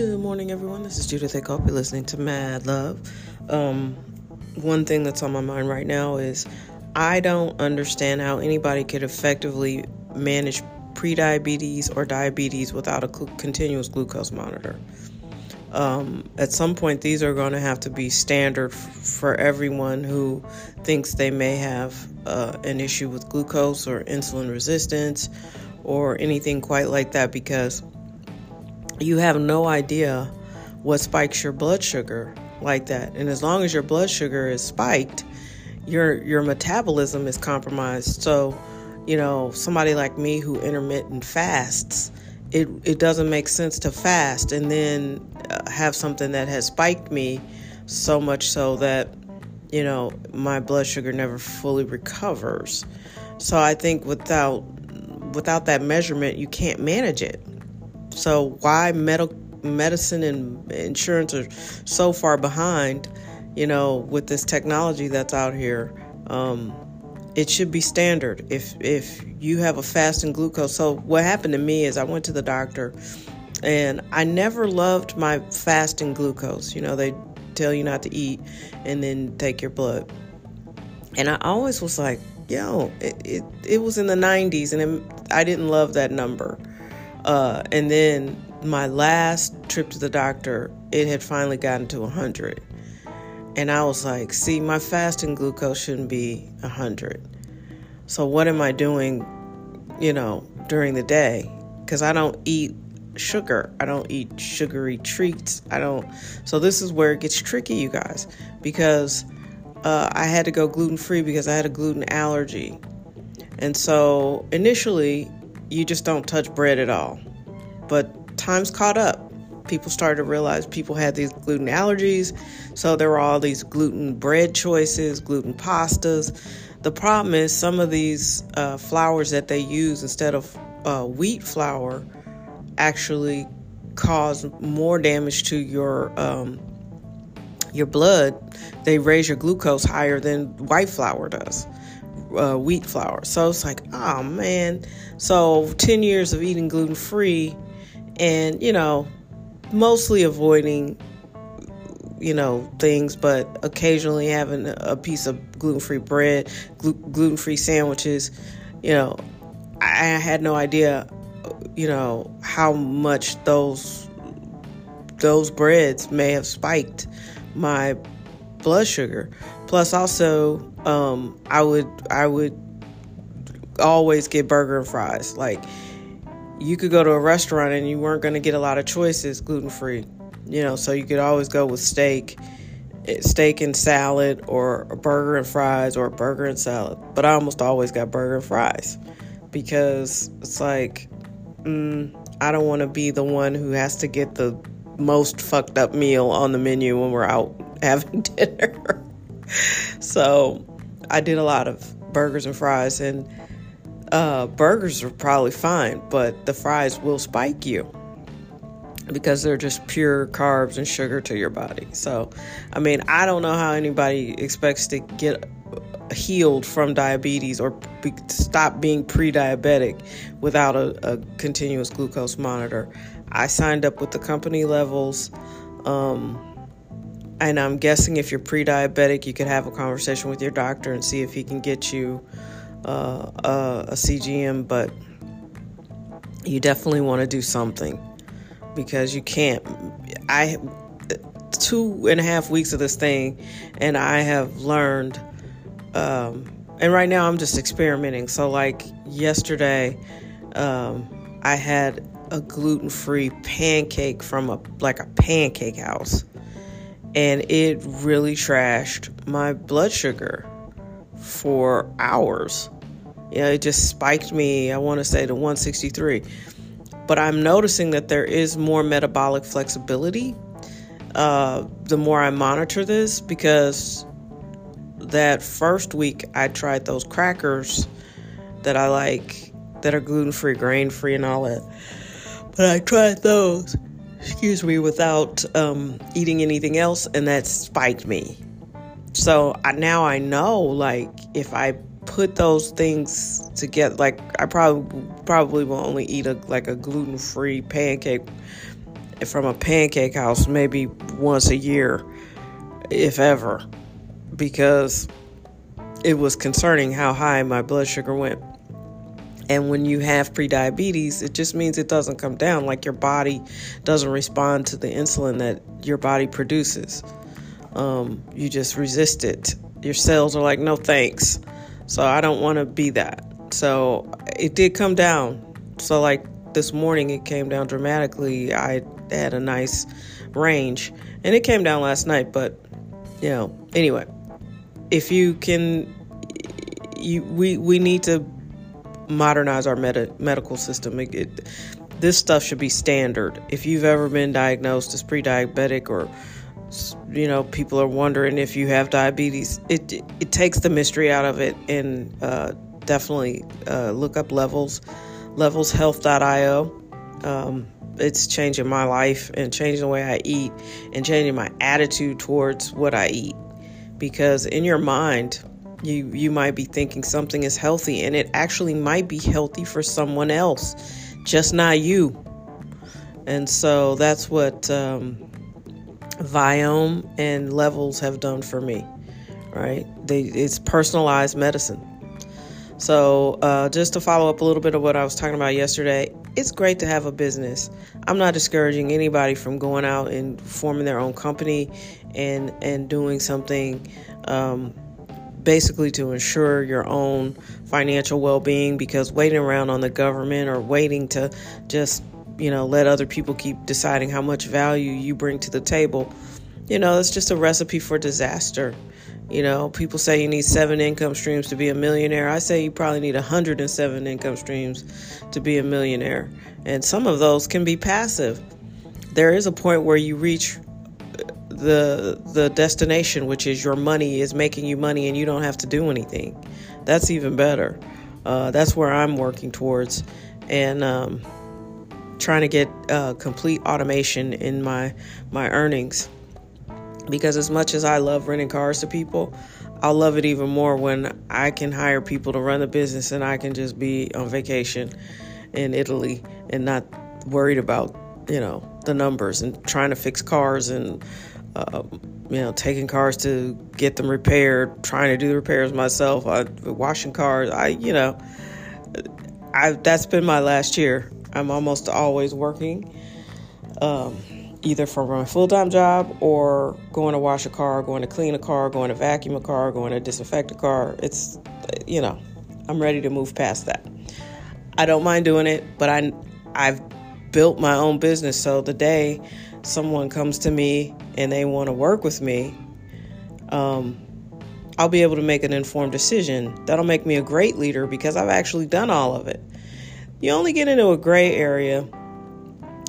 Good morning, everyone. This is Judith Hiccup. You're listening to Mad Love. Um, one thing that's on my mind right now is I don't understand how anybody could effectively manage prediabetes or diabetes without a continuous glucose monitor. Um, at some point, these are going to have to be standard f- for everyone who thinks they may have uh, an issue with glucose or insulin resistance or anything quite like that because you have no idea what spikes your blood sugar like that. And as long as your blood sugar is spiked, your your metabolism is compromised. So, you know, somebody like me who intermittent fasts, it it doesn't make sense to fast and then uh, have something that has spiked me so much so that you know my blood sugar never fully recovers. So I think without without that measurement, you can't manage it. So why medical medicine and insurance are so far behind, you know, with this technology that's out here? Um, it should be standard. If if you have a fasting glucose, so what happened to me is I went to the doctor, and I never loved my fasting glucose. You know, they tell you not to eat and then take your blood, and I always was like, yo, it it, it was in the 90s, and it, I didn't love that number. Uh, and then my last trip to the doctor, it had finally gotten to 100. And I was like, see, my fasting glucose shouldn't be 100. So, what am I doing, you know, during the day? Because I don't eat sugar. I don't eat sugary treats. I don't. So, this is where it gets tricky, you guys, because uh, I had to go gluten free because I had a gluten allergy. And so, initially, you just don't touch bread at all. But times caught up. People started to realize people had these gluten allergies, so there were all these gluten bread choices, gluten pastas. The problem is some of these uh, flours that they use instead of uh, wheat flour actually cause more damage to your um, your blood. They raise your glucose higher than white flour does uh, wheat flour. So it's like, oh man. So 10 years of eating gluten free and, you know, mostly avoiding, you know, things, but occasionally having a piece of gluten free bread, gluten free sandwiches. You know, I had no idea, you know, how much those those breads may have spiked my blood sugar. Plus, also, um, I would I would always get burger and fries. Like you could go to a restaurant and you weren't going to get a lot of choices gluten free, you know. So you could always go with steak, eh, steak and salad, or a burger and fries, or a burger and salad. But I almost always got burger and fries because it's like mm, I don't want to be the one who has to get the most fucked up meal on the menu when we're out having dinner. so I did a lot of burgers and fries, and uh, burgers are probably fine, but the fries will spike you because they're just pure carbs and sugar to your body. So, I mean, I don't know how anybody expects to get healed from diabetes or be, stop being pre diabetic without a, a, continuous glucose monitor. I signed up with the company levels. Um, and I'm guessing if you're pre diabetic, you could have a conversation with your doctor and see if he can get you uh, a, a CGM, but you definitely want to do something because you can't. I two and a half weeks of this thing, and I have learned. Um, and right now, I'm just experimenting. So, like yesterday, um, I had a gluten free pancake from a like a pancake house and it really trashed my blood sugar for hours. You know, it just spiked me, I want to say to 163. But I'm noticing that there is more metabolic flexibility uh, the more I monitor this because that first week I tried those crackers that I like that are gluten free, grain free, and all that. But I tried those excuse me, without um, eating anything else, and that spiked me. So I, now I know, like, if I put those things together, like, I probably probably will only eat a like a gluten free pancake from a pancake house maybe once a year, if ever, because it was concerning how high my blood sugar went. And when you have prediabetes, it just means it doesn't come down, like your body doesn't respond to the insulin that your body produces. Um, you just resist it. Your cells are like, no thanks. So I don't want to be that. So it did come down. So, like this morning, it came down dramatically. I had a nice range, and it came down last night, but you know, anyway, if you can, you, we, we need to modernize our med- medical system. It, it, this stuff should be standard. If you've ever been diagnosed as pre-diabetic or you know people are wondering if you have diabetes, it it takes the mystery out of it and uh, definitely uh, look up levels levelshealth.io. Um, it's changing my life and changing the way I eat and changing my attitude towards what I eat because in your mind you you might be thinking something is healthy and it actually might be healthy for someone else just not you. And so that's what um, Viome and Levels have done for me right? They it's personalized medicine. So uh, just to follow up a little bit of what i was talking about yesterday it's great to have a business. I'm not discouraging anybody from going out and forming their own company and and doing something um, basically to ensure your own financial well-being because waiting around on the government or waiting to just you know let other people keep deciding how much value you bring to the table you know it's just a recipe for disaster. You know people say you need seven income streams to be a millionaire. I say you probably need 107 income streams to be a millionaire. And some of those can be passive. There is a point where you reach the the destination, which is your money is making you money and you don't have to do anything. That's even better. Uh, that's where I'm working towards, and um, trying to get uh, complete automation in my my earnings. Because as much as I love renting cars to people, I'll love it even more when I can hire people to run the business and I can just be on vacation in Italy and not worried about you know the numbers and trying to fix cars and uh, you know, taking cars to get them repaired, trying to do the repairs myself, I, washing cars. I, you know, I that's been my last year. I'm almost always working, um, either from my full time job or going to wash a car, going to clean a car, going to vacuum a car, going to disinfect a car. It's, you know, I'm ready to move past that. I don't mind doing it, but I, I've built my own business, so the day someone comes to me and they want to work with me, um, I'll be able to make an informed decision. That'll make me a great leader because I've actually done all of it. You only get into a gray area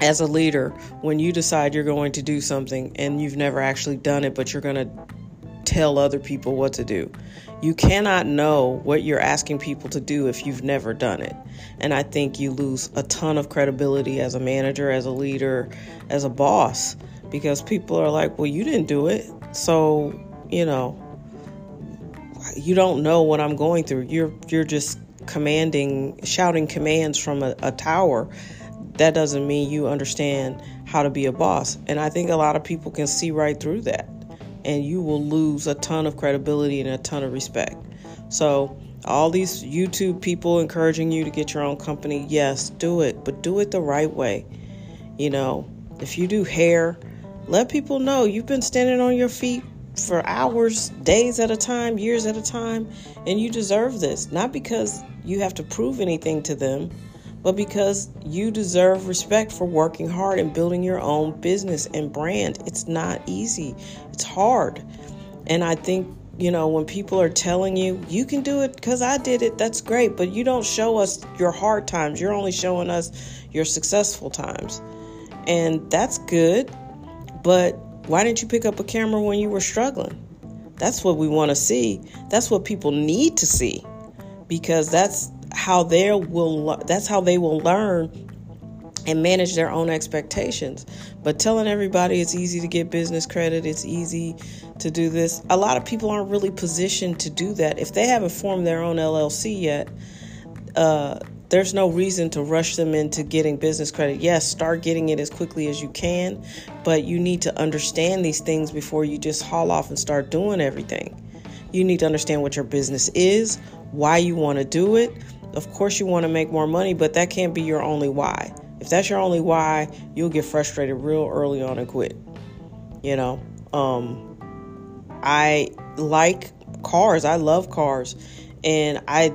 as a leader when you decide you're going to do something and you've never actually done it, but you're going to tell other people what to do. You cannot know what you're asking people to do if you've never done it. And I think you lose a ton of credibility as a manager, as a leader, as a boss because people are like, well, you didn't do it. So, you know, you don't know what I'm going through. You're you're just commanding, shouting commands from a, a tower. That doesn't mean you understand how to be a boss. And I think a lot of people can see right through that and you will lose a ton of credibility and a ton of respect. So, all these YouTube people encouraging you to get your own company, yes, do it, but do it the right way. You know, if you do hair, let people know you've been standing on your feet for hours, days at a time, years at a time, and you deserve this. Not because you have to prove anything to them, but because you deserve respect for working hard and building your own business and brand. It's not easy, it's hard. And I think, you know, when people are telling you, you can do it because I did it, that's great. But you don't show us your hard times, you're only showing us your successful times. And that's good. But why didn't you pick up a camera when you were struggling? That's what we want to see. That's what people need to see because that's how they will that's how they will learn and manage their own expectations. But telling everybody it's easy to get business credit, it's easy to do this. A lot of people aren't really positioned to do that. If they haven't formed their own LLC yet, uh, there's no reason to rush them into getting business credit. Yes, start getting it as quickly as you can, but you need to understand these things before you just haul off and start doing everything. You need to understand what your business is, why you want to do it. Of course, you want to make more money, but that can't be your only why. If that's your only why, you'll get frustrated real early on and quit. You know, um, I like cars. I love cars, and I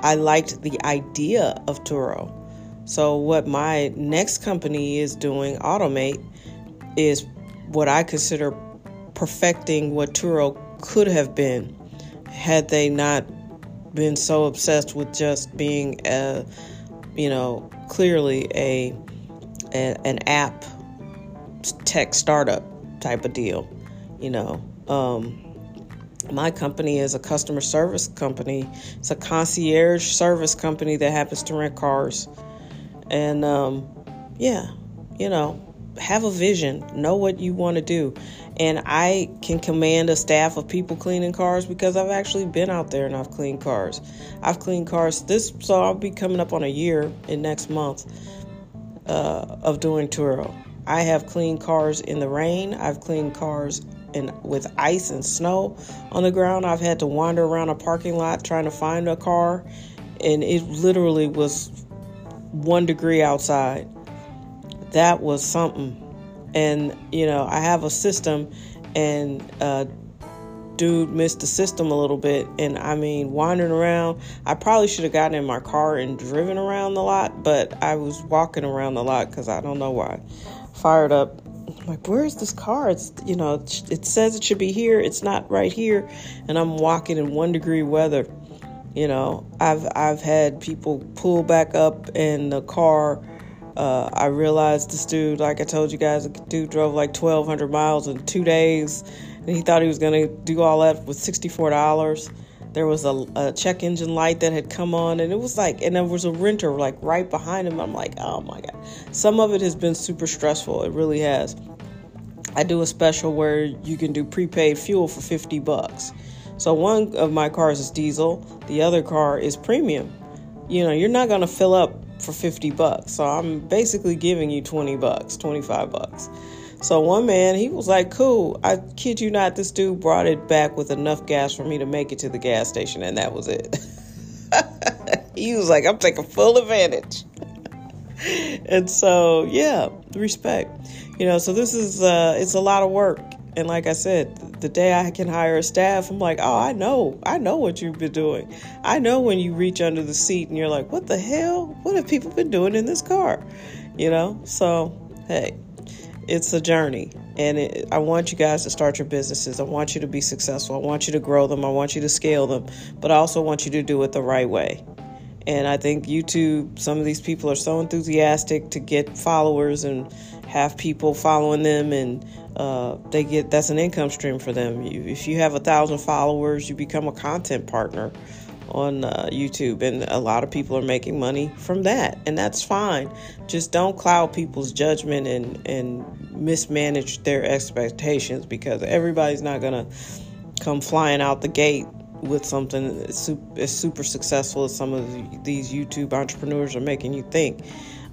I liked the idea of Turo. So what my next company is doing, Automate, is what I consider perfecting what Turo could have been had they not been so obsessed with just being a you know clearly a, a an app tech startup type of deal you know um, my company is a customer service company. It's a concierge service company that happens to rent cars. And um, yeah, you know, have a vision, know what you want to do. And I can command a staff of people cleaning cars because I've actually been out there and I've cleaned cars. I've cleaned cars this, so I'll be coming up on a year in next month uh, of doing Turo. I have cleaned cars in the rain. I've cleaned cars and with ice and snow on the ground. I've had to wander around a parking lot trying to find a car, and it literally was one degree outside. That was something. And, you know, I have a system, and uh, dude missed the system a little bit. And I mean, wandering around, I probably should have gotten in my car and driven around the lot, but I was walking around the lot because I don't know why. Fired up I'm like, where is this car? It's, you know, it says it should be here. It's not right here. And I'm walking in one degree weather. You know, I've, I've had people pull back up in the car. Uh, I realized this dude, like I told you guys, the dude drove like 1,200 miles in two days. And he thought he was going to do all that with $64 there was a, a, check engine light that had come on and it was like and there was a renter like right behind him i'm like oh my god some of it has been super stressful it really has i do a special where you can do prepaid fuel for 50 bucks so one of my cars is diesel the other car is premium you know you're not going to fill up for 50 bucks so i'm basically giving you 20 bucks 25 bucks so one man, he was like, cool. I kid you not, this dude brought it back with enough gas for me to make it to the gas station, and that was it. he was like, I'm taking full advantage. and so, yeah, respect. You know, so this is uh it's a lot of work. And like I said, the day I can hire a staff, I'm like, oh, I know, I know what you've been doing. I know when you reach under the seat and you're like, what the hell? What have people been doing in this car? You know? So, hey, it's a journey and it, i want you guys to start your businesses i want you to be successful i want you to grow them i want you to scale them but i also want you to do it the right way and i think youtube some of these people are so enthusiastic to get followers and have people following them and uh, they get that's an income stream for them you, if you have a thousand followers you become a content partner on uh, YouTube, and a lot of people are making money from that, and that's fine. Just don't cloud people's judgment and and mismanage their expectations because everybody's not gonna come flying out the gate with something as super, super successful as some of these YouTube entrepreneurs are making you think.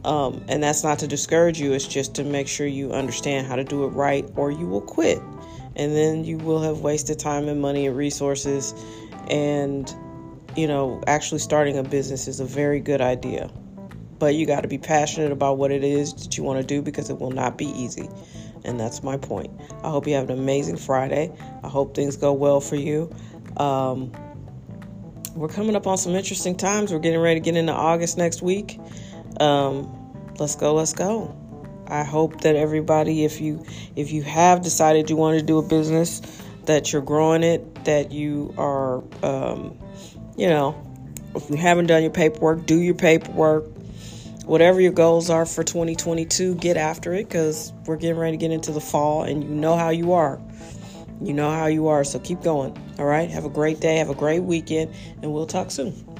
Um, and that's not to discourage you, it's just to make sure you understand how to do it right, or you will quit. And then you will have wasted time and money and resources and you know, actually starting a business is a very good idea. But you got to be passionate about what it is that you want to do because it will not be easy. And that's my point. I hope you have an amazing Friday. I hope things go well for you. Um, we're coming up on some interesting times. We're getting ready to get into August next week. Um, let's go, let's go. I hope that everybody, if you if you have decided you want to do a business, that you're growing it, that you are um, you know, if you haven't done your paperwork, do your paperwork. Whatever your goals are for 2022, get after it because we're getting ready to get into the fall and you know how you are. You know how you are, so keep going. All right, have a great day, have a great weekend, and we'll talk soon.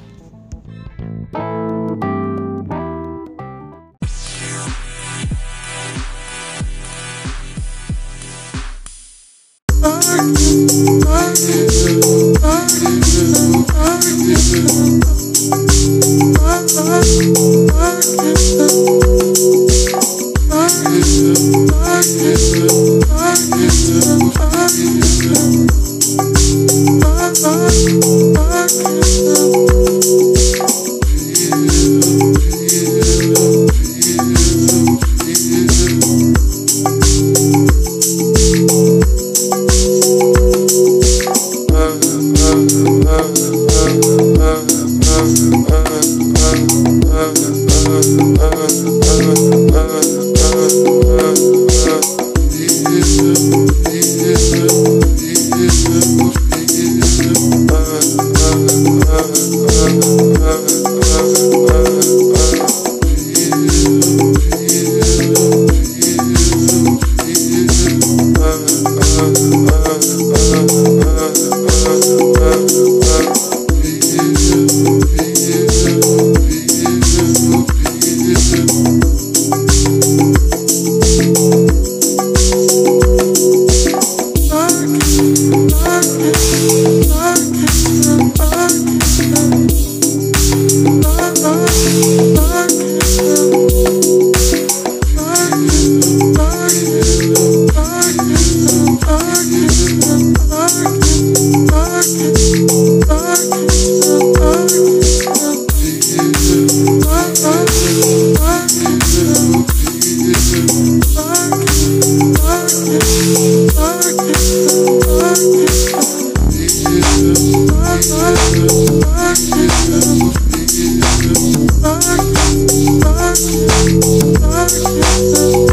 Thank you. conscious just.